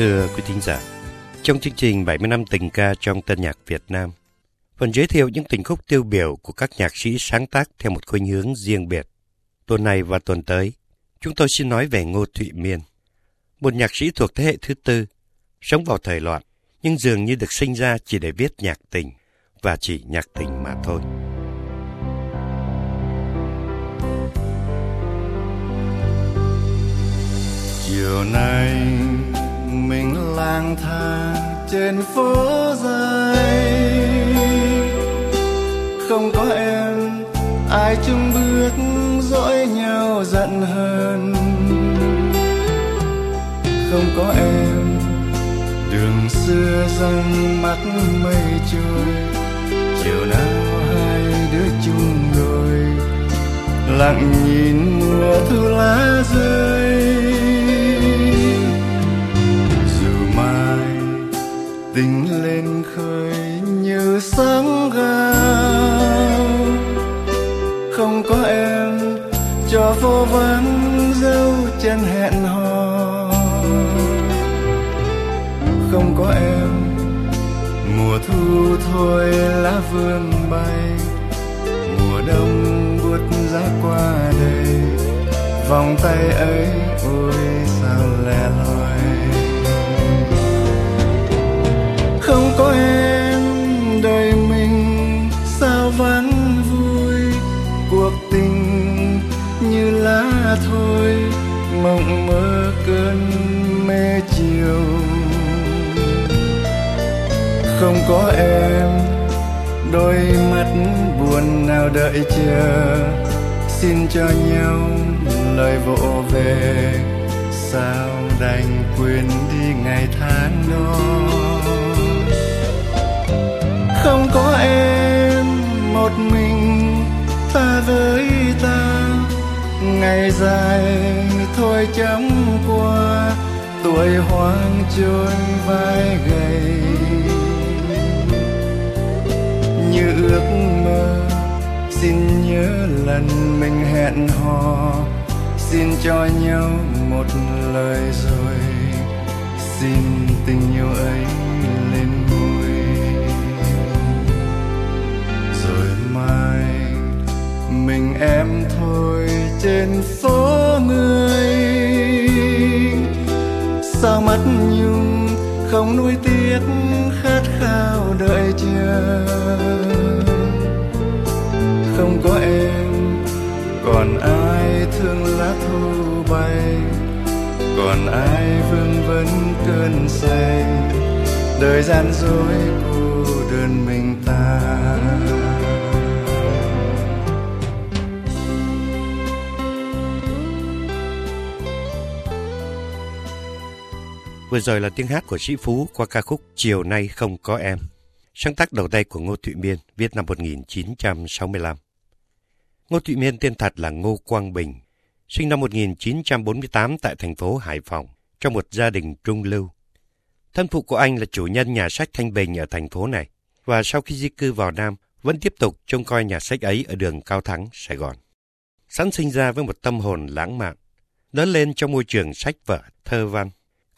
Thưa quý thính giả, trong chương trình 70 năm tình ca trong tân nhạc Việt Nam, phần giới thiệu những tình khúc tiêu biểu của các nhạc sĩ sáng tác theo một khuynh hướng riêng biệt. Tuần này và tuần tới, chúng tôi xin nói về Ngô Thụy Miên, một nhạc sĩ thuộc thế hệ thứ tư, sống vào thời loạn, nhưng dường như được sinh ra chỉ để viết nhạc tình, và chỉ nhạc tình mà thôi. chiều nay mình lang thang trên phố dài không có em, ai chung bước dõi nhau giận hơn không có em, đường xưa răng mắt mây trôi. Chiều nào hai đứa chung đôi lặng nhìn mùa thu lá rơi. Sáng gao không có em, cho vô vắng dấu chân hẹn hò. Không có em, mùa thu thôi lá vương bay. Mùa đông buốt giá qua đây vòng tay ấy không có em. Đôi mắt buồn nào đợi chờ. Xin cho nhau lời vỗ về. Sao đành quên đi ngày tháng đó? Không có em, một mình ta với ta. Ngày dài thôi chóng qua, tuổi hoang trôi vai gầy. Ước mơ. Xin nhớ lần mình hẹn hò. Xin cho nhau một lời rồi. Xin tình yêu ấy lên môi rồi mai mình em thôi trên phố người sao mắt nhung không nuối tiếc khát đợi chờ không có em, còn ai thương lá thu bay? Còn ai vương vấn cơn say? Đời gian dối cô đơn mình ta. Vừa rồi là tiếng hát của Sĩ Phú qua ca khúc Chiều nay không có em. Sáng tác đầu tay của Ngô Thụy Miên, viết năm 1965. Ngô Thụy Miên tên thật là Ngô Quang Bình, sinh năm 1948 tại thành phố Hải Phòng, trong một gia đình trung lưu. Thân phụ của anh là chủ nhân nhà sách Thanh Bình ở thành phố này, và sau khi di cư vào Nam, vẫn tiếp tục trông coi nhà sách ấy ở đường Cao Thắng, Sài Gòn. Sẵn sinh ra với một tâm hồn lãng mạn, lớn lên trong môi trường sách vở, thơ văn,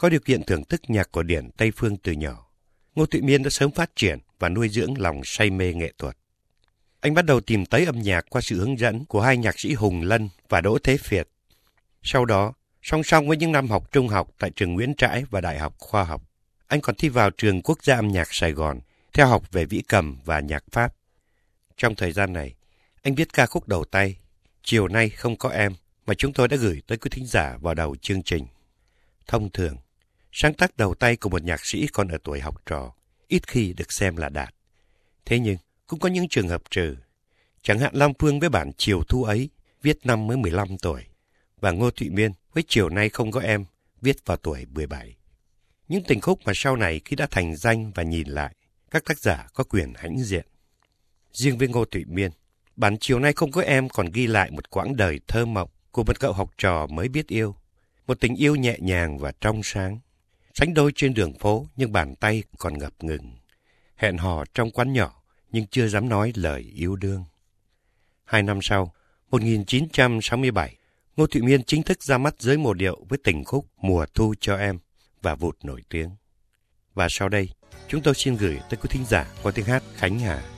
có điều kiện thưởng thức nhạc cổ điển Tây Phương từ nhỏ. Ngô Thụy Miên đã sớm phát triển và nuôi dưỡng lòng say mê nghệ thuật. Anh bắt đầu tìm tới âm nhạc qua sự hướng dẫn của hai nhạc sĩ Hùng Lân và Đỗ Thế Việt. Sau đó, song song với những năm học trung học tại trường Nguyễn Trãi và Đại học Khoa học, anh còn thi vào trường Quốc gia âm nhạc Sài Gòn, theo học về vĩ cầm và nhạc Pháp. Trong thời gian này, anh viết ca khúc đầu tay, Chiều nay không có em, mà chúng tôi đã gửi tới quý thính giả vào đầu chương trình. Thông thường, sáng tác đầu tay của một nhạc sĩ còn ở tuổi học trò, ít khi được xem là đạt. Thế nhưng, cũng có những trường hợp trừ. Chẳng hạn Lam Phương với bản Chiều Thu ấy, viết năm mới 15 tuổi, và Ngô Thụy Miên với Chiều Nay Không Có Em, viết vào tuổi 17. Những tình khúc mà sau này khi đã thành danh và nhìn lại, các tác giả có quyền hãnh diện. Riêng với Ngô Thụy Miên, bản Chiều Nay Không Có Em còn ghi lại một quãng đời thơ mộng của một cậu học trò mới biết yêu. Một tình yêu nhẹ nhàng và trong sáng. Sánh đôi trên đường phố nhưng bàn tay còn ngập ngừng. Hẹn hò trong quán nhỏ nhưng chưa dám nói lời yêu đương. Hai năm sau, 1967, Ngô Thụy Miên chính thức ra mắt giới mồ điệu với tình khúc Mùa Thu cho em và vụt nổi tiếng. Và sau đây, chúng tôi xin gửi tới quý thính giả qua tiếng hát Khánh Hà.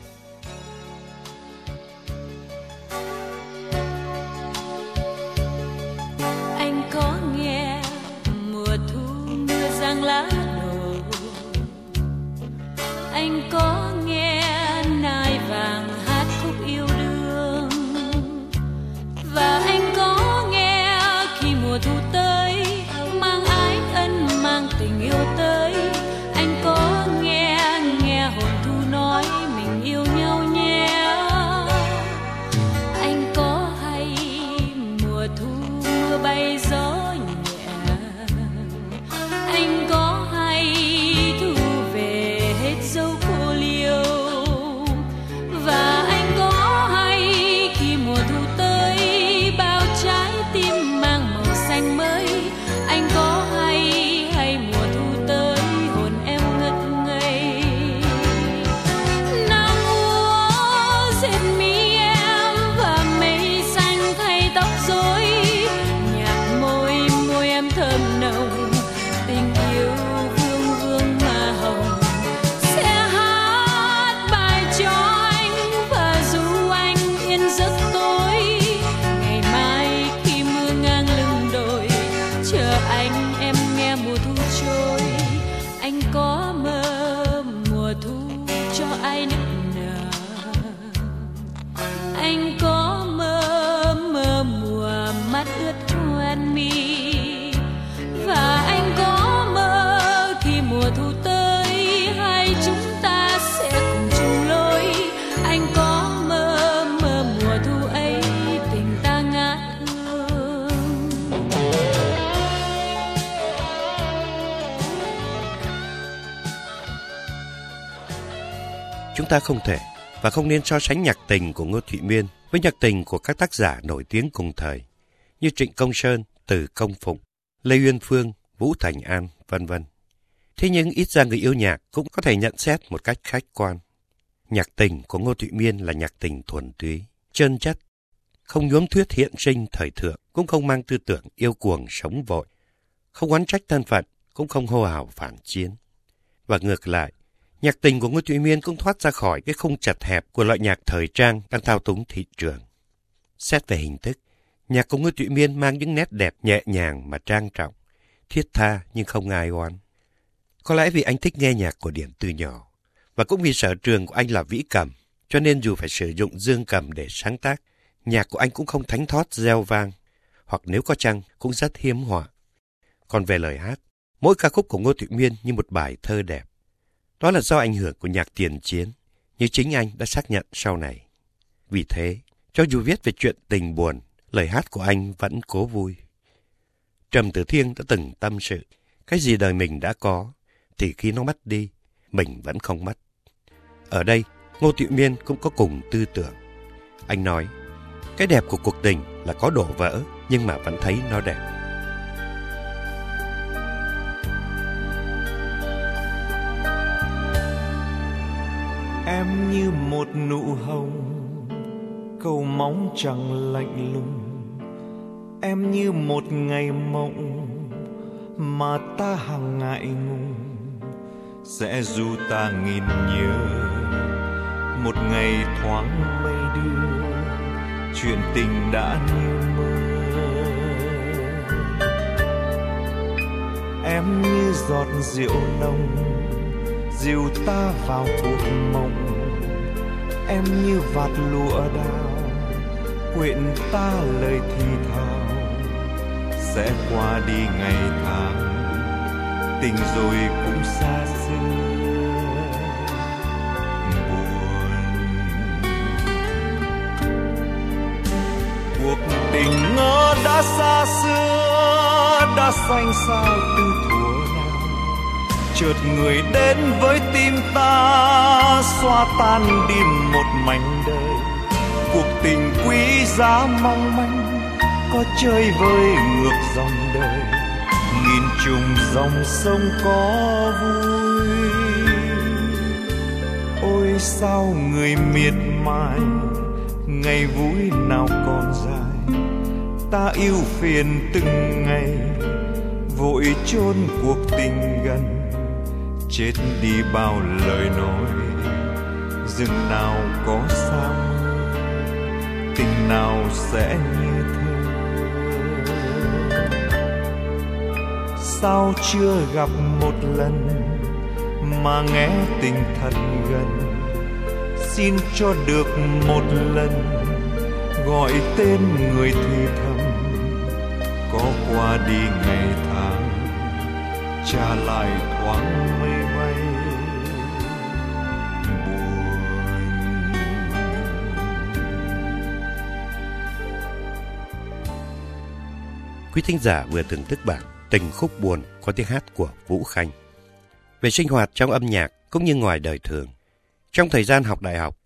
Ta không thể và không nên so sánh nhạc tình của Ngô Thụy Miên với nhạc tình của các tác giả nổi tiếng cùng thời như Trịnh Công Sơn, Từ Công Phụng, Lê Uyên Phương, Vũ Thành An, vân vân. Thế nhưng ít ra người yêu nhạc cũng có thể nhận xét một cách khách quan. Nhạc tình của Ngô Thụy Miên là nhạc tình thuần túy, chân chất, không nhuốm thuyết hiện sinh thời thượng, cũng không mang tư tưởng yêu cuồng sống vội, không oán trách thân phận, cũng không hô hào phản chiến. Và ngược lại, Nhạc tình của Ngô Thụy Miên cũng thoát ra khỏi cái khung chặt hẹp của loại nhạc thời trang đang thao túng thị trường. Xét về hình thức, nhạc của Ngô Thụy Miên mang những nét đẹp nhẹ nhàng mà trang trọng, thiết tha nhưng không ai oán. Có lẽ vì anh thích nghe nhạc của Điển từ nhỏ, và cũng vì sở trường của anh là vĩ cầm, cho nên dù phải sử dụng dương cầm để sáng tác, nhạc của anh cũng không thánh thót gieo vang, hoặc nếu có chăng cũng rất hiếm họa. Còn về lời hát, mỗi ca khúc của Ngô Thụy Miên như một bài thơ đẹp. Đó là do ảnh hưởng của nhạc tiền chiến, như chính anh đã xác nhận sau này. Vì thế, cho dù viết về chuyện tình buồn, lời hát của anh vẫn cố vui. Trầm Tử Thiên đã từng tâm sự, cái gì đời mình đã có, thì khi nó mất đi, mình vẫn không mất. Ở đây, Ngô Tiệu Miên cũng có cùng tư tưởng. Anh nói, cái đẹp của cuộc tình là có đổ vỡ, nhưng mà vẫn thấy nó đẹp. Em như một nụ hồng. Cầu mong chẳng lạnh lùng. Em như một ngày mộng mà ta hàng ngại ngùng. Sẽ dù ta nghìn nhớ một ngày thoáng mây đưa, chuyện tình đã như mơ em như giọt rượu nồng dìu ta vào cuộc mộng. Em như vạt lụa đào quyện ta lời thì thào. Sẽ qua đi ngày tháng, tình rồi cũng xa xưa. Buồn. Cuộc tình ngỡ đã xa xưa, đã xanh sao từ chợt người đến với tim ta, xóa tan đi một mảnh đời. Cuộc tình quý giá mong manh, có chơi vơi ngược dòng đời. Nghìn trùng dòng sông có vui. Ôi sao người miệt mài, ngày vui nào còn dài. Ta yêu phiền từng ngày, vội chôn cuộc tình gần chết đi bao lời nói. Rừng nào có sao, tình nào sẽ như thơ sao chưa gặp một lần mà nghe tình thật gần? Xin cho được một lần, gọi tên người thì thầm. Có qua đi ngày tháng, trả lại thoáng mê Quý thính giả vừa thưởng thức bản Tình khúc buồn có tiếng hát của Vũ Khanh. Về sinh hoạt trong âm nhạc cũng như ngoài đời thường. Trong thời gian học đại học,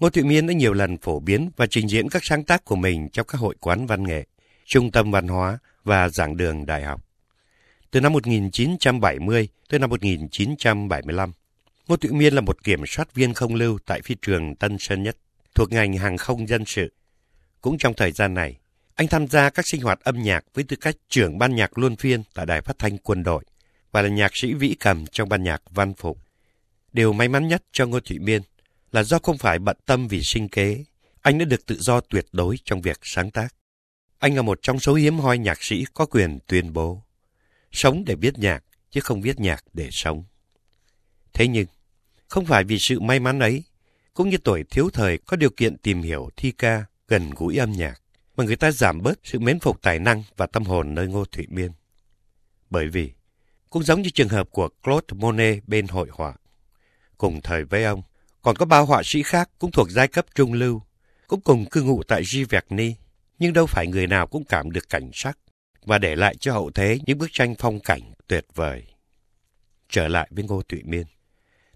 Ngô Thụy Miên đã nhiều lần phổ biến và trình diễn các sáng tác của mình trong các hội quán văn nghệ, trung tâm văn hóa và giảng đường đại học. Từ năm 1970 tới năm 1975, Ngô Thụy Miên là một kiểm soát viên không lưu tại phi trường Tân Sơn Nhất, thuộc ngành hàng không dân sự. Cũng trong thời gian này, anh tham gia các sinh hoạt âm nhạc với tư cách trưởng ban nhạc luân phiên tại Đài Phát thanh Quân đội và là nhạc sĩ vĩ cầm trong ban nhạc Văn Phục. Điều may mắn nhất cho Ngô Thụy Miên là do không phải bận tâm vì sinh kế, anh đã được tự do tuyệt đối trong việc sáng tác. Anh là một trong số hiếm hoi nhạc sĩ có quyền tuyên bố sống để viết nhạc chứ không viết nhạc để sống. Thế nhưng, không phải vì sự may mắn ấy, cũng như tuổi thiếu thời có điều kiện tìm hiểu thi ca gần gũi âm nhạc, mà người ta giảm bớt sự mến phục tài năng và tâm hồn nơi Ngô Thụy Miên. Bởi vì, cũng giống như trường hợp của Claude Monet bên hội họa. Cùng thời với ông, còn có bao họa sĩ khác cũng thuộc giai cấp trung lưu, cũng cùng cư ngụ tại Giverny, nhưng đâu phải người nào cũng cảm được cảnh sắc và để lại cho hậu thế những bức tranh phong cảnh tuyệt vời. Trở lại với Ngô Thụy Miên.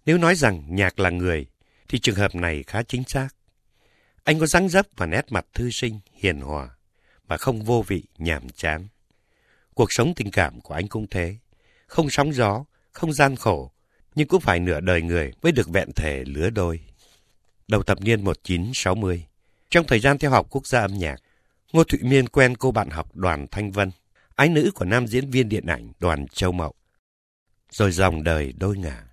Nếu nói rằng nhạc là người, thì trường hợp này khá chính xác. Anh có dáng dấp và nét mặt thư sinh, hiền hòa, mà không vô vị, nhàm chán. Cuộc sống tình cảm của anh cũng thế. Không sóng gió, không gian khổ, nhưng cũng phải nửa đời người mới được vẹn thể lứa đôi. Đầu thập niên 1960, trong thời gian theo học quốc gia âm nhạc, Ngô Thụy Miên quen cô bạn học Đoàn Thanh Vân, ái nữ của nam diễn viên điện ảnh Đoàn Châu Mậu. Rồi dòng đời đôi ngả.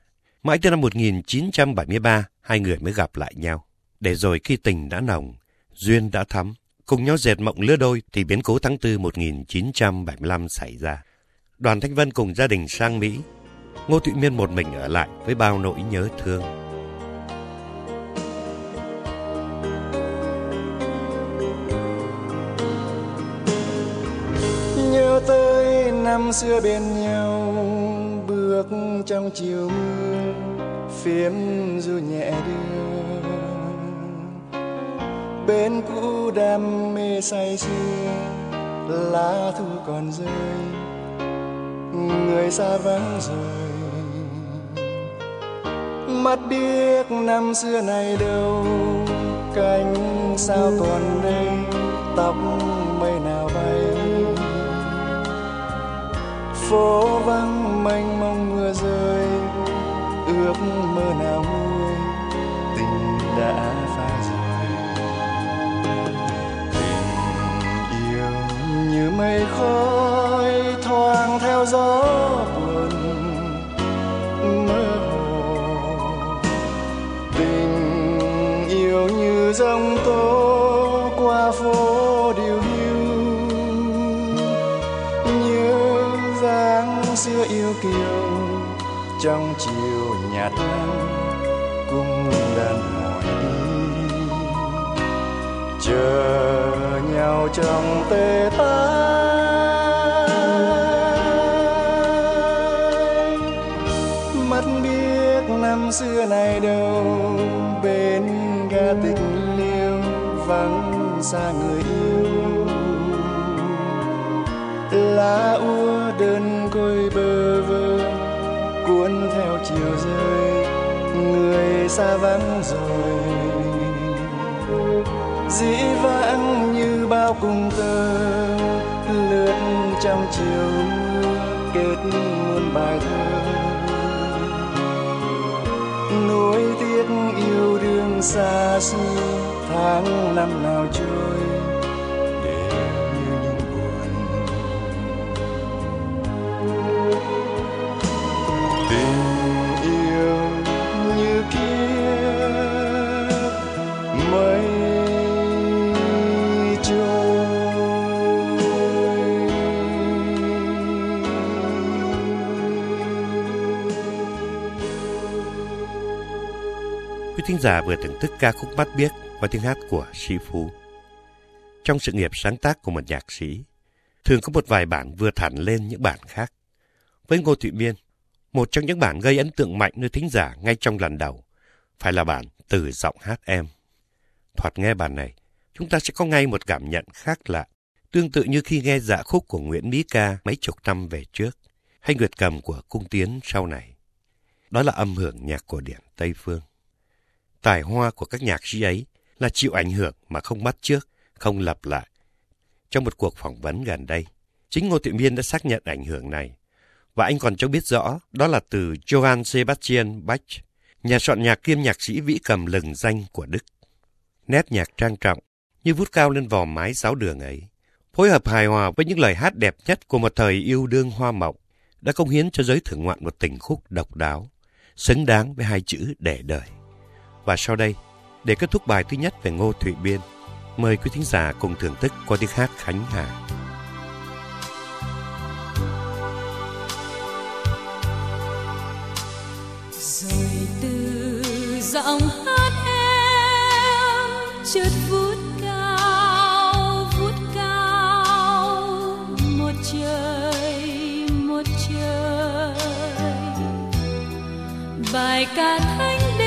Mãi tới năm 1973, hai người mới gặp lại nhau. Để rồi khi tình đã nồng, duyên đã thắm, cùng nhau dệt mộng lứa đôi thì biến cố tháng 4 1975 xảy ra. Đoàn Thanh Vân cùng gia đình sang Mỹ. Ngô Thụy Miên một mình ở lại với bao nỗi nhớ thương. nhớ tới năm xưa bên nhau bước trong chiều mưa phiếm du nhẹ đưa bên cũ đam mê say sưa, lá thu còn rơi, người xa vắng rồi. Mắt biết năm xưa này đâu, cánh sao còn đây, tóc mây nào bay. Phố vắng mênh mông mưa rơi, ước mơ nào nguôi, tình đã mây khói thoáng theo gió buồn, mơ hồ. Tình yêu như dòng tố qua phố điều hiu nhớ dáng xưa yêu kiều trong chiều nhạt nắng cung đàn hỏi đi. Chờ nhau trong tê tái xa vắng rồi. Dĩ vãng như bao cung tơ lướt trong chiều mưa kết muôn bài thơ. Nối tiếc yêu đương xa xưa, tháng năm nào trôi. Giả vừa thưởng thức ca khúc Mắt Biếc qua tiếng hát của Sĩ Phú. Trong sự nghiệp sáng tác của một nhạc sĩ, thường có một vài bản vừa thẳng lên những bản khác. Với Ngô Thụy Miên, một trong những bản gây ấn tượng mạnh nơi thính giả ngay trong lần đầu, phải là bản Từ giọng hát em. Thoạt nghe bản này, chúng ta sẽ có ngay một cảm nhận khác lạ, tương tự như khi nghe dạ khúc của Nguyễn Mỹ Ca mấy chục năm về trước, hay Nguyệt Cầm của Cung Tiến sau này. Đó là âm hưởng nhạc cổ điển Tây Phương. Tài hoa của các nhạc sĩ ấy là chịu ảnh hưởng mà không bắt trước, không lặp lại. Trong một cuộc phỏng vấn gần đây, chính Ngô Thị Miên đã xác nhận ảnh hưởng này. Và anh còn cho biết rõ đó là từ Johann Sebastian Bach, nhà soạn nhạc kiêm nhạc sĩ vĩ cầm lừng danh của Đức. Nét nhạc trang trọng, như vút cao lên vòm mái sáu đường ấy, phối hợp hài hòa với những lời hát đẹp nhất của một thời yêu đương hoa mộng, đã công hiến cho giới thưởng ngoạn một tình khúc độc đáo, xứng đáng với hai chữ để đời. Và sau đây, để kết thúc bài thứ nhất về Ngô Thụy Biên, mời quý thính giả cùng thưởng thức qua tiếng hát Khánh Hà. Rồi từ giọng hát em chợt vút cao vút cao một trời một trời bài ca thanh đêm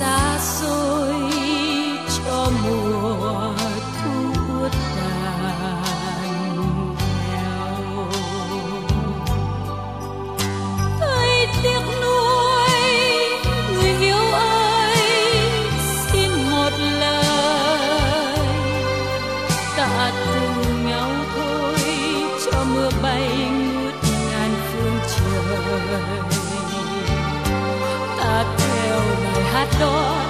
còn xa lời